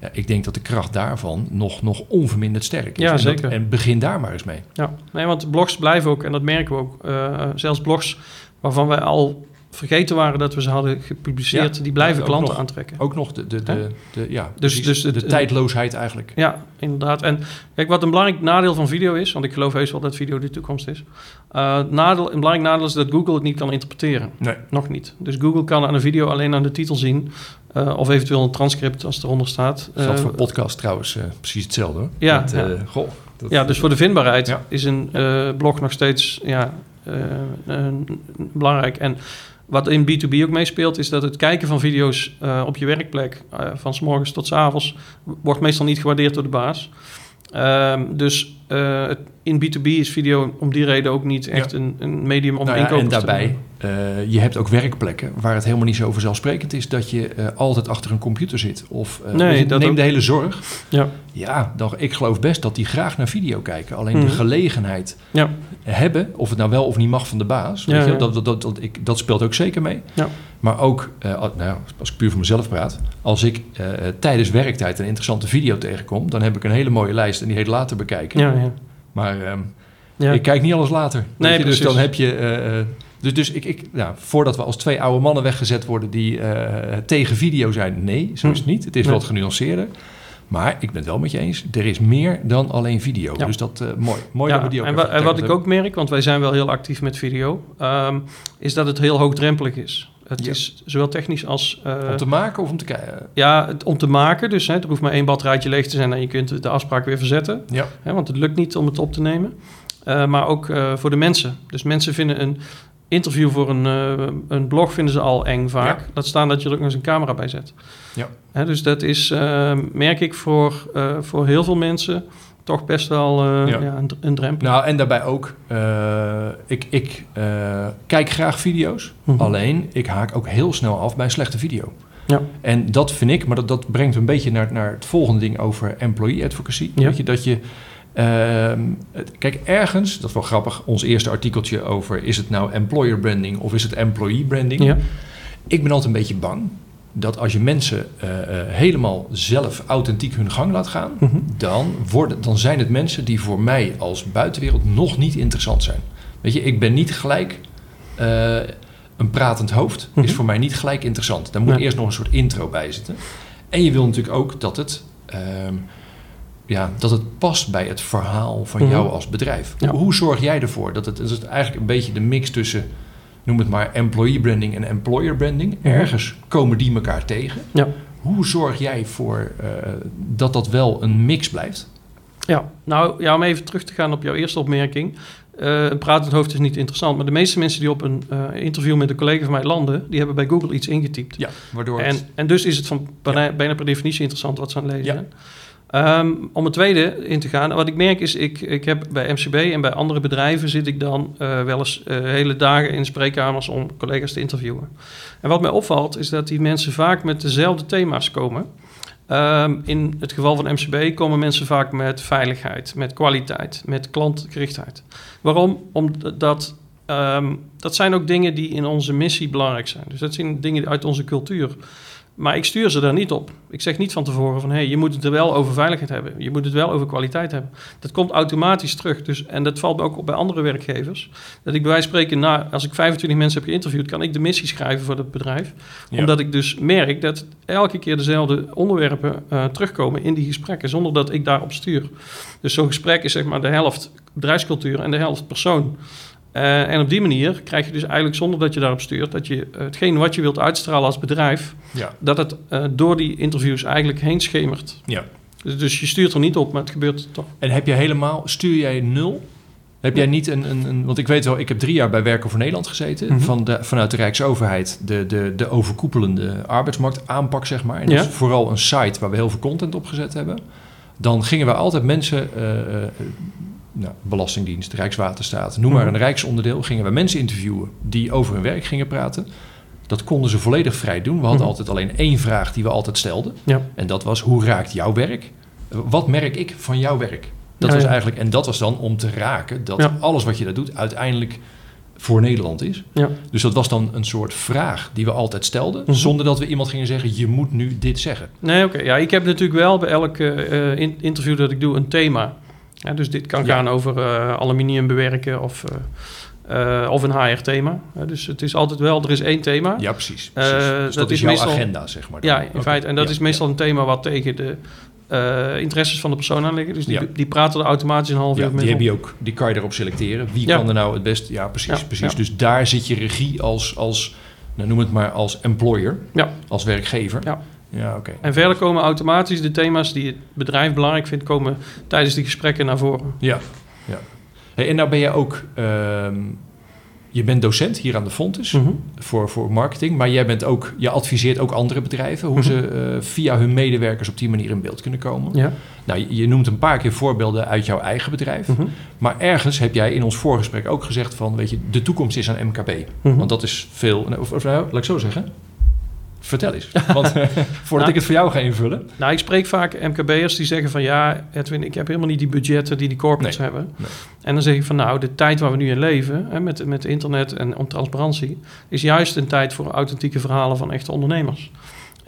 Ja, ik denk dat de kracht daarvan nog, nog onverminderd sterk is. Ja, en, dat- zeker. en begin daar maar eens mee. Ja, nee, want blogs blijven ook, en dat merken we ook, zelfs blogs waarvan wij al vergeten waren dat we ze hadden gepubliceerd, Ja, die blijven klanten nog. aantrekken. Ook nog de, de, de, de, ja, Dus- precies, dus het- de tijdloosheid eigenlijk. Ja, inderdaad. En kijk, wat een belangrijk nadeel van video is, want ik geloof heus wel dat video de toekomst is. Eh, nadeel, een belangrijk nadeel is dat Google het niet kan interpreteren. Nee. Nog niet. Dus Google kan aan een video alleen aan de titel zien, eh, of eventueel een transcript als het eronder staat. Dat geldt Eh, voor podcast trouwens precies hetzelfde hoor. Ja, goh, dat- Ja, dus voor de vindbaarheid Ja. is een blog nog steeds ja, belangrijk. En wat in B2B ook meespeelt, is dat het kijken van video's eh, op je werkplek, eh, van s morgens tot s avonds, wordt meestal niet gewaardeerd door de baas. Ehm, dus eh, in B2B is video om die reden ook niet echt Ja. een, een medium om Nou ja, inkopers en te daarbij, eh, je hebt ook werkplekken waar het helemaal niet zo vanzelfsprekend is dat je eh, altijd achter een computer zit. Of Nee, dat neem ook. de hele zorg. Ja. Ja, dan, ik geloof best dat die graag naar video kijken. Alleen Mhm. de gelegenheid Ja. hebben, of het nou wel of niet mag van de baas, weet je. Dat, dat, dat, dat, ik, dat speelt ook zeker mee. Ja. Maar ook, als- nou, als ik puur voor mezelf praat, als ik tijdens werktijd een interessante video tegenkom, dan heb ik een hele mooie lijst en die heet later bekijken. Ja. Maar ehm, ja. ik kijk niet alles later. Nee, dus dan heb je. eh, eh, dus dus ik, ik, nou, voordat we als twee oude mannen weggezet worden die eh, tegen video zijn, nee, zo is het niet. Het is Nee. wat genuanceerder. Maar ik ben het wel met je eens. Er is meer dan alleen video. Ja. Dus dat mooi. Mooi Ja, dat we die ook en, wa- en wat ik ook merk, want wij zijn wel heel actief met video, ehm, is dat het heel hoogdrempelig is. Het Ja. is zowel technisch als... eh. Om te maken of om te kijken? ja, het, om te maken. Dus hè, er hoeft maar één batterijtje leeg te zijn en je kunt de afspraak weer verzetten. Ja. Hè, want het lukt niet om het op te nemen. Eh, maar ook eh, voor de mensen. Dus mensen vinden een interview voor een, eh, een blog vinden ze al eng vaak. Ja. Laat staan dat je er ook nog eens een camera bij zet. Ja. Hè, dus dat is, eh, merk ik, voor, eh, voor heel veel mensen toch best wel eh, Ja. ja. een, een drempel. Nou, en daarbij ook, eh, ik, ik eh, kijk graag video's. Mhm. Alleen, ik haak ook heel snel af bij een slechte video. Ja. En dat vind ik, maar dat, dat brengt een beetje naar, naar het volgende ding over employee advocacy. Ja. Weet je, dat je... ehm, kijk, ergens, dat is wel grappig, ons eerste artikeltje over... is het nou employer branding of is het employee branding? Ja. Ik ben altijd een beetje bang dat als je mensen eh, eh, helemaal zelf authentiek hun gang laat gaan... Mhm. dan, worden, dan zijn het mensen die voor mij als buitenwereld nog niet interessant zijn. Weet je, ik ben niet gelijk... eh, een pratend hoofd Mhm. is voor mij niet gelijk interessant. Daar moet Nee. eerst nog een soort intro bij zitten. En je wil natuurlijk ook dat het, ehm, ja, dat het past bij het verhaal van Mhm. jou als bedrijf. Ja. Hoe zorg jij ervoor dat het, dat het eigenlijk een beetje de mix tussen, noem het maar, employee branding en employer branding. Mhm. Ergens komen die elkaar tegen. Ja. Hoe zorg jij voor eh, dat dat wel een mix blijft? Ja, nou ja, om even terug te gaan op jouw eerste opmerking. Eh, een pratend hoofd is niet interessant, maar de meeste mensen die op een eh, interview met een collega van mij landen, die hebben bij Google iets ingetypt. Ja, waardoor En, het, en dus is het van bijna, bijna per definitie interessant wat ze aan het lezen Ja. Ehm, om het tweede in te gaan, wat ik merk is, ik, ik heb bij MCB en bij andere bedrijven zit ik dan eh, wel eens eh, hele dagen in spreekkamers om collega's te interviewen. En wat mij opvalt is dat die mensen vaak met dezelfde thema's komen. Ehm, in het geval van MCB komen mensen vaak met veiligheid, met kwaliteit, met klantgerichtheid. Waarom? Omdat ehm, dat zijn ook dingen die in onze missie belangrijk zijn. Dus dat zijn dingen uit onze cultuur. Maar ik stuur ze daar niet op. Ik zeg niet van tevoren van... hé, hey, je moet het er wel over veiligheid hebben. Je moet het wel over kwaliteit hebben. Dat komt automatisch terug. Dus, en dat valt ook op bij andere werkgevers. Dat ik bij wijze van spreken... Na, als ik 25 mensen heb geïnterviewd... kan ik de missie schrijven voor het bedrijf. Ja. Omdat ik dus merk dat elke keer dezelfde onderwerpen eh, terugkomen... in die gesprekken, zonder dat ik daarop stuur. Dus zo'n gesprek is zeg maar de helft bedrijfscultuur... en de helft persoon. Eh, en op die manier krijg je dus eigenlijk zonder dat je daarop stuurt... dat je eh, hetgeen wat je wilt uitstralen als bedrijf ja, dat het eh, door die interviews eigenlijk heen schemert. ja. Dus, dus je stuurt er niet op, maar het gebeurt toch. En heb je helemaal, stuur jij nul? Heb jij niet een, een, een- want ik weet wel, ik heb drie jaar bij Werken voor Nederland gezeten. Mhm. van de, vanuit de Rijksoverheid, de, de, de overkoepelende arbeidsmarkt aanpak, zeg maar. En dat Ja. is vooral een site waar we heel veel content op gezet hebben. Dan gingen we altijd mensen, nou, Belastingdienst, Rijkswaterstaat, noem maar Mhm. een rijksonderdeel, gingen we mensen interviewen die over hun werk gingen praten. Dat konden ze volledig vrij doen. We hadden Mhm. altijd alleen één vraag die we altijd stelden. Ja. En dat was, hoe raakt jouw werk? Wat merk ik van jouw werk? Dat Ja, was ja. eigenlijk, en dat was dan om te raken dat alles wat je daar doet uiteindelijk voor Nederland is. Ja. Dus dat was dan een soort vraag die we altijd stelden, Mhm. zonder dat we iemand gingen zeggen: je moet nu dit zeggen. Nee, oké. Ja, ik heb natuurlijk wel bij elk eh, in- interview dat ik doe een thema. Ja, dus dit kan gaan over eh, aluminium bewerken of, eh, eh, of een HR-thema. dus het is altijd wel, er is één thema. Ja, precies. Dus dat, dat is jouw meestal- agenda, zeg maar. dan. Ja, in feite. En dat Ja, is meestal een thema wat tegen de interesses van de persoon aan liggen. Dus die, Ja. die praten er automatisch een half Ja, uur die mee heb op. je ook, die kan je erop selecteren. Wie kan er nou het best? Ja, precies, Ja, precies. Dus daar zit je regie als, als nou, noem het maar als employer, Ja. als werkgever. Ja. Ja, oké. En verder komen automatisch de thema's die het bedrijf belangrijk vindt, komen tijdens die gesprekken naar voren. Ja, ja. Hey, en nou ben jij ook, ehm, je bent docent hier aan de Fontes Mhm. voor, voor marketing, maar jij bent ook, je adviseert ook andere bedrijven hoe Mhm. ze eh, via hun medewerkers op die manier in beeld kunnen komen. Ja. Nou, je, je noemt een paar keer voorbeelden uit jouw eigen bedrijf, Mhm. maar ergens heb jij in ons voorgesprek ook gezegd van, weet je, de toekomst is aan MKB. Mhm. Want dat is veel, of, of nou, laat ik zo zeggen. Vertel eens, want voordat Nou. ik het voor jou ga invullen. Nou, ik spreek vaak MKB'ers die zeggen van... ja, Edwin, ik heb helemaal niet die budgetten die die corporates Nee, hebben. nee. En dan zeg ik van nou, de tijd waar we nu in leven... Hè, met, met internet en om transparantie... is juist een tijd voor authentieke verhalen van echte ondernemers.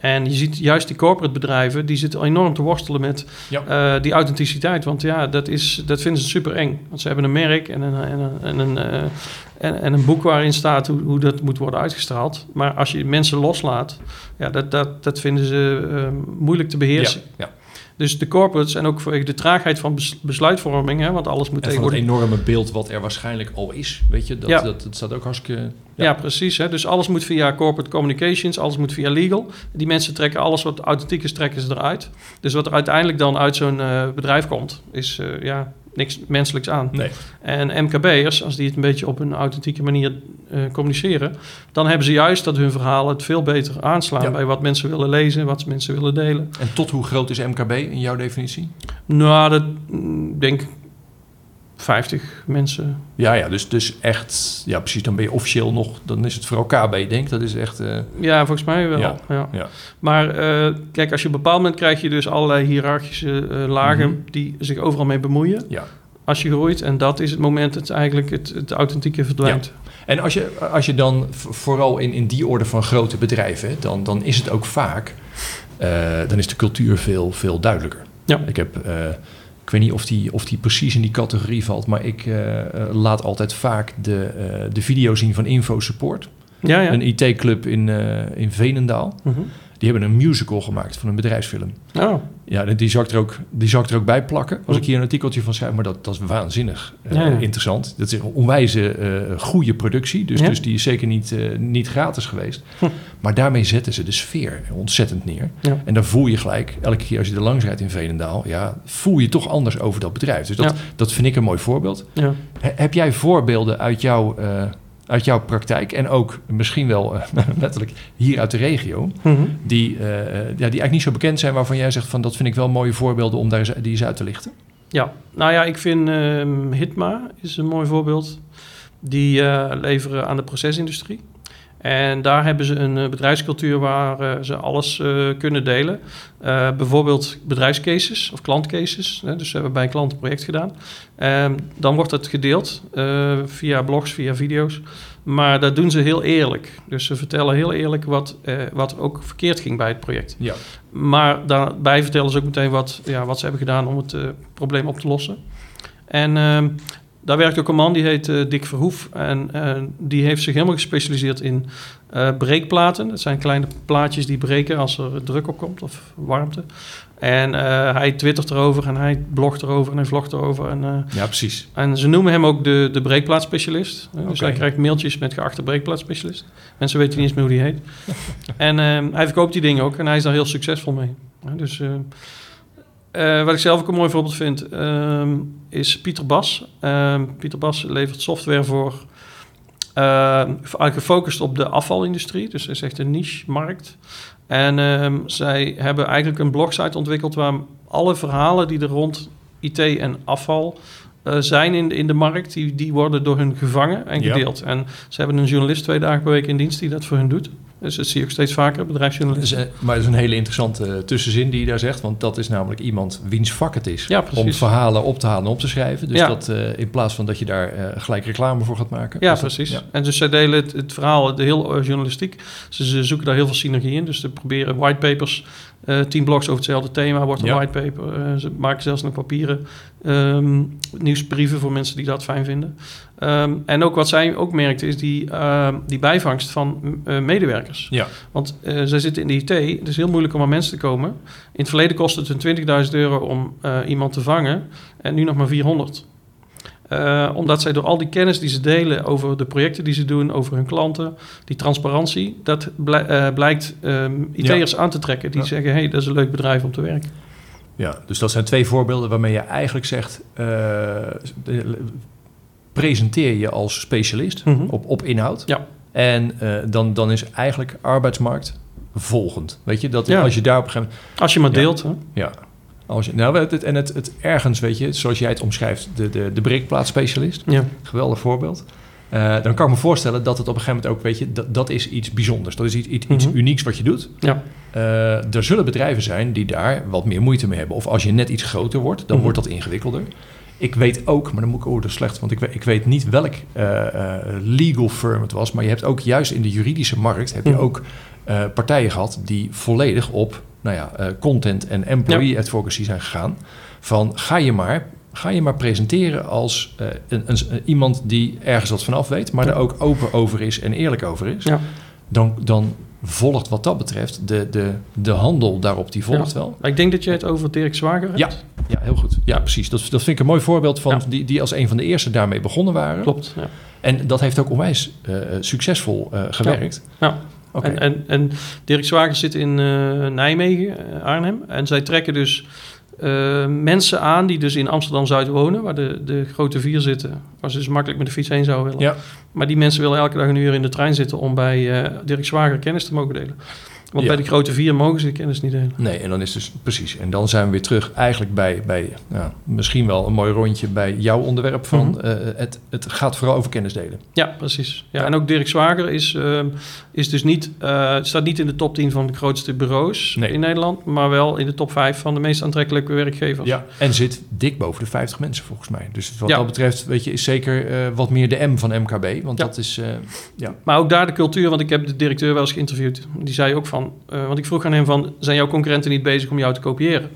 En je ziet juist die corporate bedrijven... die zitten enorm te worstelen met Ja. eh, die authenticiteit. Want ja, dat, is, dat vinden ze super eng. Want ze hebben een merk en een, en een, en een, eh, en, en een boek waarin staat hoe, hoe dat moet worden uitgestraald. Maar als je mensen loslaat, ja, dat, dat, dat vinden ze eh, moeilijk te beheersen. Ja, ja. Dus de corporates en ook vanwege de traagheid van bes- besluitvorming, hè, want alles moet En van het tegenwoordig... enorme beeld wat er waarschijnlijk al is, weet je, dat, Ja. dat, dat staat ook hartstikke... Ja, precies. Hè. Dus alles moet via corporate communications, alles moet via legal. Die mensen trekken alles wat authentiek is, trekken ze eruit. Dus wat er uiteindelijk dan uit zo'n eh, bedrijf komt, is eh, ja, niks menselijks aan. Nee. En MKB'ers, als die het een beetje op een authentieke manier eh, communiceren, dan hebben ze juist dat hun verhalen het veel beter aanslaan Ja. bij wat mensen willen lezen, wat mensen willen delen. En tot hoe groot is MKB in jouw definitie? Nou, dat mm, denk ik 50 mensen. Ja, ja, dus, dus echt, ja precies, dan ben je officieel nog, dan is het voor elkaar bij je denkt, dat is echt, eh, Ja, volgens mij wel. Ja. Ja. ja. Maar eh, kijk, als je op een bepaald moment krijg je dus allerlei hiërarchische eh, lagen Mhm. die zich overal mee bemoeien. ja. Als je groeit, en dat is het moment dat eigenlijk het, het authentieke verdwijnt. En als je, als je dan, vooral in, in die orde van grote bedrijven, dan, dan is het ook vaak, dan is de cultuur veel, veel duidelijker. Ja. Ik heb, ik weet niet of die, of die precies in die categorie valt, maar ik eh, eh, laat altijd vaak de, eh, de video zien van Info Support. Ja, ja. Een IT-club in, in Venendaal. Mhm. Die hebben een musical gemaakt van een bedrijfsfilm. Oh, Ja, die zou ik er ook, die zou ik er ook bij plakken. Als Hm. ik hier een artikeltje van schrijf, maar dat, dat is waanzinnig eh, Ja, interessant. Dat is een onwijze eh goede productie, dus, Ja. dus die is zeker niet, eh, niet gratis geweest. Hm. Maar daarmee zetten ze de sfeer ontzettend neer. Ja. En dan voel je gelijk, elke keer als je er langs rijdt in Veenendaal, ja, voel je toch anders over dat bedrijf. Dus dat, dat vind ik een mooi voorbeeld. He- heb jij voorbeelden uit jouw, uit jouw praktijk en ook misschien wel eh, letterlijk hier uit de regio, Mhm. die, eh, ja, die eigenlijk niet zo bekend zijn, waarvan jij zegt van dat vind ik wel mooie voorbeelden om daar eens, die eens uit te lichten? Ja, nou ja, ik vind ehm, Hitma is een mooi voorbeeld. Die eh, leveren aan de procesindustrie. En daar hebben ze een eh, bedrijfscultuur waar eh, ze alles eh, kunnen delen. Bijvoorbeeld bedrijfscases of klantcases. Hè, dus ze hebben bij een klant een project gedaan. Ehm, dan wordt het gedeeld via blogs, via video's. Maar dat doen ze heel eerlijk. Dus ze vertellen heel eerlijk wat, eh, wat ook verkeerd ging bij het project. Ja. Maar daarbij vertellen ze ook meteen wat, ja, wat ze hebben gedaan om het eh, probleem op te lossen. En ehm, daar werkt ook een man die heet eh, Dick Verhoef. En eh, die heeft zich helemaal gespecialiseerd in eh, breekplaten. Dat zijn kleine plaatjes die breken als er druk op komt of warmte. En hij twittert erover en hij blogt erover en hij vlogt erover. En, Ja, precies. en ze noemen hem ook de, de breekplaatspecialist. Dus hij krijgt mailtjes met geachte breekplaatspecialist. Mensen weten niet eens meer hoe die heet. en hij verkoopt die dingen ook en hij is daar heel succesvol mee. Dus eh, wat ik zelf ook een mooi voorbeeld vind, ehm, is Pieter Bas. Ehm, Pieter Bas levert software voor, ehm, gefocust op de afvalindustrie. Dus het is echt een niche-markt. En zij hebben eigenlijk een blogsite ontwikkeld waar alle verhalen die er rond IT en afval eh, zijn in, in de markt, die, die worden door hun gevangen en Ja. gedeeld. En ze hebben een journalist twee dagen per week in dienst die dat voor hun doet. Dus dat zie je ook steeds vaker, bedrijfsjournalisten. Dus, eh, maar het is een hele interessante eh, tussenzin die je daar zegt. Want dat is namelijk iemand wiens vak het is Ja, om verhalen op te halen en op te schrijven. Dus Ja. dat eh, in plaats van dat je daar gelijk reclame voor gaat maken. Ja, dat- precies. ja. En dus zij delen het, het verhaal de heel journalistiek. Ze zoeken daar heel veel synergie in. Dus ze proberen whitepapers, eh tien blogs over hetzelfde thema wordt een Ja. whitepaper. Eh, ze maken zelfs nog papieren ehm, nieuwsbrieven voor mensen die dat fijn vinden. Ehm, en ook wat zij ook merkte is die, ehm, die bijvangst van eh, medewerkers. Ja. Want zij zitten in de IT, het is heel moeilijk om aan mensen te komen. In het verleden kostte het hun 20.000 euro om iemand te vangen en nu nog maar 400. Eh, omdat zij door al die kennis die ze delen over de projecten die ze doen, over hun klanten, die transparantie, dat eh, blijkt ehm IT'ers aan te trekken. Die Ja. zeggen, hé, hey, dat is een leuk bedrijf om te werken. Ja, dus dat zijn twee voorbeelden waarmee je eigenlijk zegt... eh, presenteer je als specialist Mhm. op, op inhoud. Ja. En eh, dan, dan is eigenlijk arbeidsmarkt volgend. Weet je, dat Ja. als je daar op een gegeven moment... Als je maar deelt. Hè? Ja, als je, nou, het, het- en het, het ergens, weet je, zoals jij het omschrijft, de, de, de breekplaatsspecialist. Ja. Geweldig voorbeeld. Eh, dan kan ik me voorstellen dat het op een gegeven moment ook, weet je, dat, dat is iets bijzonders. Dat is iets, iets, iets Mhm. unieks wat je doet. Ja. Eh, er zullen bedrijven zijn die daar wat meer moeite mee hebben. Of als je net iets groter wordt, dan Mhm. wordt dat ingewikkelder. Ik weet ook, maar dan moet ik, is slecht, want ik weet, ik weet niet welk eh, legal firm het was. Maar je hebt ook juist in de juridische markt, heb je Mhm. ook partijen gehad die volledig op nou ja, eh, content en employee advocacy zijn gegaan. Van ga je maar, ga je maar presenteren als eh, een, een, iemand die ergens wat vanaf weet, maar er ook open over is en eerlijk over is. Ja. Dan, dan volgt wat dat betreft de, de, de handel daarop, die volgt Ja. wel. Ik denk dat je het over Dirk Zwager hebt. Ja. Ja, heel goed. Ja, precies. Dat, dat vind ik een mooi voorbeeld van Ja. die, die als een van de eerste daarmee begonnen waren. Klopt. Ja. En dat heeft ook onwijs eh, succesvol gewerkt. Ja. En, en, en Dirk Zwager zit in eh, Nijmegen, eh, Arnhem. En zij trekken dus eh, mensen aan die dus in Amsterdam-Zuid wonen... waar de, de grote vier zitten. Waar ze dus makkelijk met de fiets heen zouden willen. Ja. Maar die mensen willen elke dag een uur in de trein zitten... om bij Dirk Zwager kennis te mogen delen. Want Ja. bij de grote vier mogen ze de kennis niet delen. Nee, en dan is dus precies. En dan zijn we weer terug eigenlijk bij, bij ja, misschien wel een mooi rondje bij jouw onderwerp van Mhm. eh, het, het gaat vooral over kennis delen. Ja, precies. Ja, Ja. En ook Dirk Zwager is, ehm, is dus niet, eh, staat niet in de top 10 van de grootste bureaus Nee. in Nederland, maar wel in de top 5 van de meest aantrekkelijke werkgevers. Ja, en zit dik boven de 50 mensen volgens mij. Dus wat Ja. dat betreft, weet je, is zeker eh, wat meer de M van MKB. Want dat is, ja. Maar ook daar de cultuur, want ik heb de directeur wel eens geïnterviewd. Die zei ook van, eh, want ik vroeg aan hem van, zijn jouw concurrenten niet bezig om jou te kopiëren?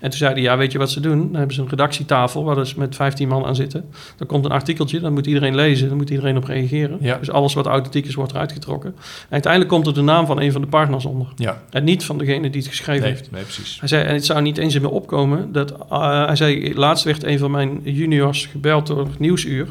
En toen zei hij, ja, weet je wat ze doen? Dan hebben ze een redactietafel waar dus met 15 man aan zitten. Dan komt een artikeltje, dan moet iedereen lezen, dan moet iedereen op reageren. Ja. Dus alles wat authentiek is, wordt eruit getrokken. En uiteindelijk komt er de naam van een van de partners onder. ja. En niet van degene die het geschreven Nee, heeft. nee, precies. Hij zei, en het zou niet eens in me opkomen dat... eh, hij zei, laatst werd een van mijn juniors gebeld door Nieuwsuur...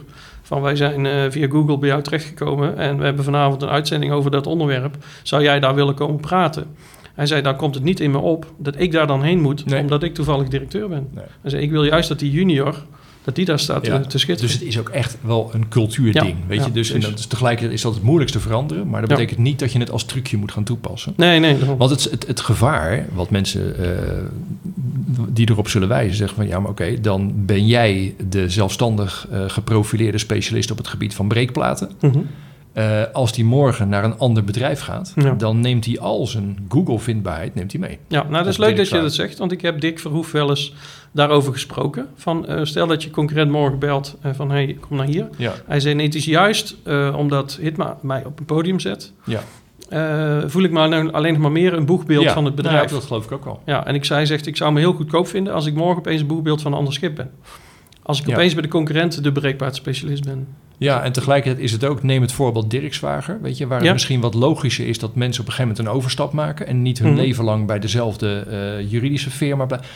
van wij zijn eh, via Google bij jou terechtgekomen... en we hebben vanavond een uitzending over dat onderwerp. Zou jij daar willen komen praten? Hij zei, dan komt het niet in me op dat ik daar dan heen moet... Nee. omdat ik toevallig directeur ben. Nee. Hij zei, ik wil juist dat die junior... dat die daar staat Ja, te, te schitteren. Dus het is ook echt wel een cultuurding, Ja, weet je. ja, Dus en dat is tegelijkertijd is dat het moeilijkste veranderen, maar dat betekent niet dat je het als trucje moet gaan toepassen. Nee, nee. Want het, het, het gevaar wat mensen eh, die erop zullen wijzen, zeggen van ja, maar oké, dan ben jij de zelfstandig eh, geprofileerde specialist op het gebied van breekplaten. Mhm. Eh, als die morgen naar een ander bedrijf gaat, Ja. dan neemt hij al zijn Google-vindbaarheid neemt hij mee. Ja, nou dat is leuk dat je dat zegt, want ik heb Dick Verhoef wel eens daarover gesproken. Van, eh, stel dat je concurrent morgen belt van, hey, kom naar hier. Ja, Hij zei, nee, het is juist eh, omdat Hitma mij op een podium zet, ja. voel ik me alleen nog maar meer een boegbeeld Ja, van het bedrijf. ja, dat geloof ik ook wel. Ja, en ik zei, zegt, ik zou me heel goedkoop vinden als ik morgen opeens een boegbeeld van een ander schip ben. Als ik Ja. opeens bij de concurrent de bereikbaarheidsspecialist ben. Ja, en tegelijkertijd is het ook, neem het voorbeeld Dirk Zwager, weet je, waar het Ja. misschien wat logischer is dat mensen op een gegeven moment een overstap maken en niet hun Mhm. leven lang bij dezelfde eh, juridische firma blijven.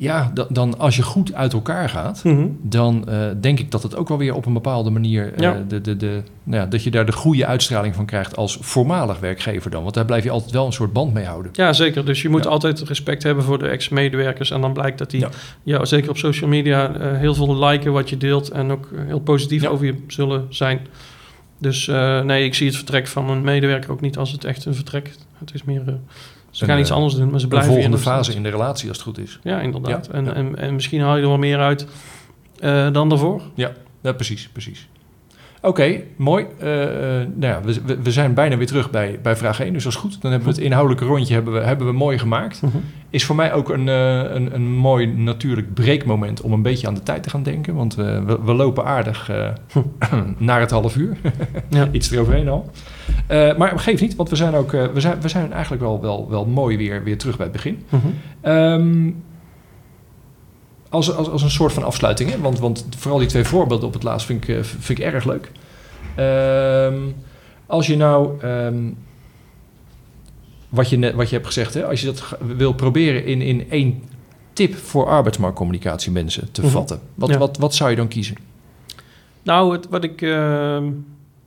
Ja, da- dan als je goed uit elkaar gaat, Mhm. dan eh, denk ik dat het ook wel weer op een bepaalde manier, eh, de, de, de, nou ja, dat je daar de goede uitstraling van krijgt als voormalig werkgever dan. Want daar blijf je altijd wel een soort band mee houden. Ja, zeker. Dus je moet Ja. altijd respect hebben voor de ex-medewerkers. En dan blijkt dat die, Ja. zeker op social media, eh, heel veel liken wat je deelt. En ook heel positief over je zullen zijn. Dus nee, ik zie het vertrek van een medewerker ook niet als het echt een vertrek. Het is meer, ze Een, gaan iets eh, anders doen, maar ze blijven volgende hier nog fase in de relatie als het goed is. Ja, inderdaad. Ja, En, ja. En, en misschien haal je er wel meer uit eh, dan daarvoor. Ja, precies, precies. Oké, mooi. Eh, eh, nou ja, we, we, zijn bijna weer terug bij, bij vraag 1, dus dat is goed. Dan hebben we het inhoudelijke rondje hebben we, hebben we mooi gemaakt. Is voor mij ook een, eh, een, een mooi natuurlijk breekmoment om een beetje aan de tijd te gaan denken. Want we, we, lopen aardig naar het half uur. Ja. Iets eroverheen al. Maar geeft niet, want we zijn, ook, we zijn, we zijn eigenlijk wel, wel, wel mooi weer, weer terug bij het begin. Mhm. Ehm, als, als, als een soort van afsluiting, hè? Want, want vooral die twee voorbeelden op het laatst vind ik, eh, vind ik erg leuk. Ehm, als je nou, ehm, wat, je net, wat je hebt gezegd, hè? als je dat wil proberen in, in één tip voor arbeidsmarktcommunicatie mensen te Mhm. vatten, wat, Ja. wat, wat zou je dan kiezen? Nou, het, wat ik... ehm,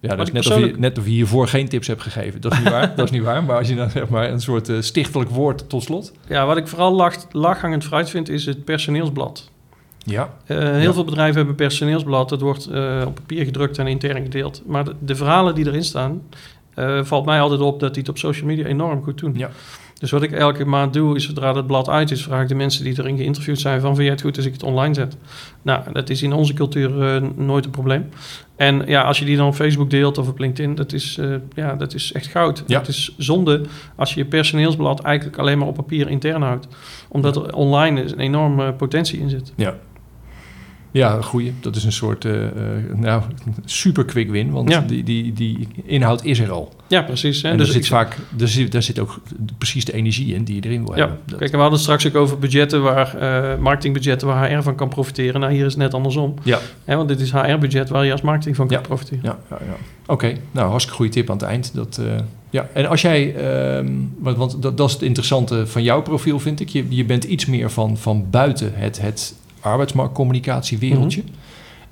Ja, dat is net of, je, net of je hiervoor geen tips hebt gegeven. Dat is niet waar, dat is niet waar. Maar als je dan zeg maar een soort eh, stichtelijk woord tot slot. ja, wat ik vooral lach, lachhangend fruit vind, is het personeelsblad. Ja. Uh, heel Ja. veel bedrijven hebben personeelsblad. Dat wordt uh, op papier gedrukt en intern gedeeld. Maar de, de verhalen die erin staan... Valt mij altijd op dat die het op social media enorm goed doen. Ja. Dus wat ik elke maand doe, is zodra het blad uit is... vraag ik de mensen die erin geïnterviewd zijn... van vind jij het goed als ik het online zet? Nou, dat is in onze cultuur nooit een probleem. En ja, als je die dan op Facebook deelt of op LinkedIn... dat is, ja, dat is echt goud. Ja. Het is zonde als je je personeelsblad... eigenlijk alleen maar op papier intern houdt. Omdat er online een enorme potentie in zit. Ja. Ja, goeie. Dat is een soort uh, uh, nou, super quick win, want Ja. die, die, die inhoud is er al. Ja, precies. Hè? En dus er zit vaak, er zit, daar zit ook precies de energie in die je erin wil Ja, hebben. Dat- kijk, en we hadden het straks ook over budgetten waar, eh, marketingbudgetten waar HR van kan profiteren. Nou, hier is het net andersom. ja, Hè, want dit is HR-budget waar je als marketing van kan Ja. profiteren. ja, ja, ja. Oké, nou, hartstikke goede tip aan het eind. Dat, ja. En als jij, ehm, want, want dat, dat is het interessante van jouw profiel, vind ik. Je, je bent iets meer van, van buiten het, het arbeidsmarktcommunicatiewereldje.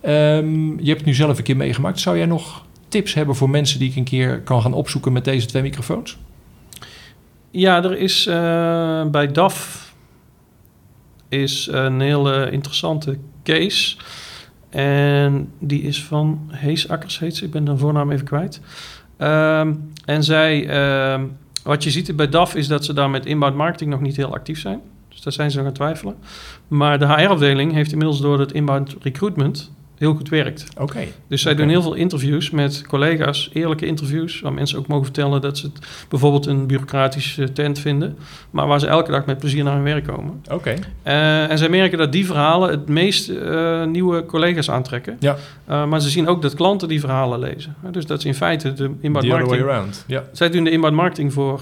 Ehm, je hebt het nu zelf een keer meegemaakt. Zou jij nog tips hebben voor mensen die ik een keer kan gaan opzoeken met deze twee microfoons? Ja, er is eh, bij DAF is een hele interessante case. En die is van Hees Akkers, heet ze. Ik ben de voornaam even kwijt. Ehm, en zij, ehm, wat je ziet bij DAF is dat ze daar met inbound marketing nog niet heel actief zijn. Daar zijn ze nog aan twijfelen. Maar de HR-afdeling heeft inmiddels door het inbound recruitment heel goed werkt. Oké. Dus zij doen heel veel interviews met collega's, eerlijke interviews, waar mensen ook mogen vertellen dat ze het bijvoorbeeld een bureaucratische tent vinden, maar waar ze elke dag met plezier naar hun werk komen. Oké. Eh, en zij merken dat die verhalen het meest eh, nieuwe collega's aantrekken. Ja. Eh, maar ze zien ook dat klanten die verhalen lezen. Dus dat is in feite de inbound The other way marketing. around. Ja. Zij doen de inbound marketing voor,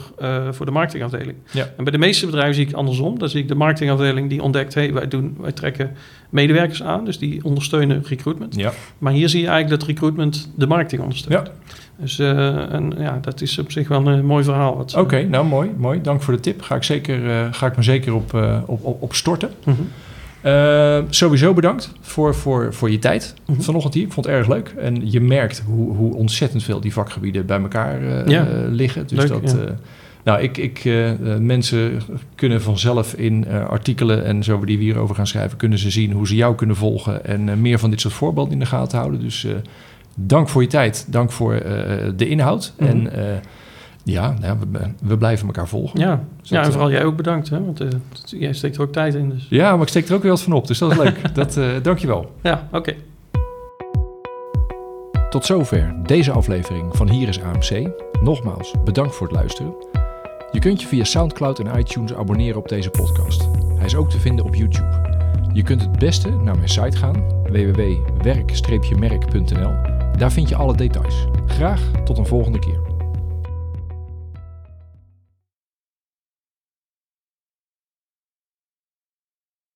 voor de marketingafdeling. Ja. En bij de meeste bedrijven zie ik andersom. Dan zie ik de marketingafdeling die ontdekt... Hey, wij, doen, wij trekken medewerkers aan, dus die ondersteunen recruitment. Ja. Maar hier zie je eigenlijk dat recruitment de marketing ondersteunt. Ja. Dus eh, en, ja, dat is op zich wel een mooi verhaal. Oké, nou mooi, mooi. Dank voor de tip. Ga ik, zeker, eh, ga ik me zeker op, eh, op, op, op storten. Mhm. Eh, sowieso bedankt voor, voor, voor je tijd Mhm. vanochtend hier. Ik vond het erg leuk. En je merkt hoe, hoe ontzettend veel die vakgebieden bij elkaar eh, Ja. eh, liggen. Dus Leuk, dat, ja. Nou, ik, ik, eh, eh, mensen kunnen vanzelf in eh, artikelen en zo die we hierover gaan schrijven, kunnen ze zien hoe ze jou kunnen volgen en eh, meer van dit soort voorbeelden in de gaten houden. Dus eh, dank voor je tijd. Dank voor eh, de inhoud. Mhm. En eh, ja, nou, we, we blijven elkaar volgen. Ja. Dus ja, en vooral jij ook bedankt. Hè? Want eh, jij steekt er ook tijd in. Dus. Ja, maar ik steek er ook weer wat van op. Dus dat is leuk. dat, eh dankjewel. Ja, oké. Tot zover deze aflevering van Hier is AMC. Nogmaals, bedankt voor het luisteren. Je kunt je via SoundCloud en iTunes abonneren op deze podcast. Hij is ook te vinden op YouTube. Je kunt het beste naar mijn site gaan, www.werk-merk.nl. Daar vind je alle details. Graag tot een volgende keer.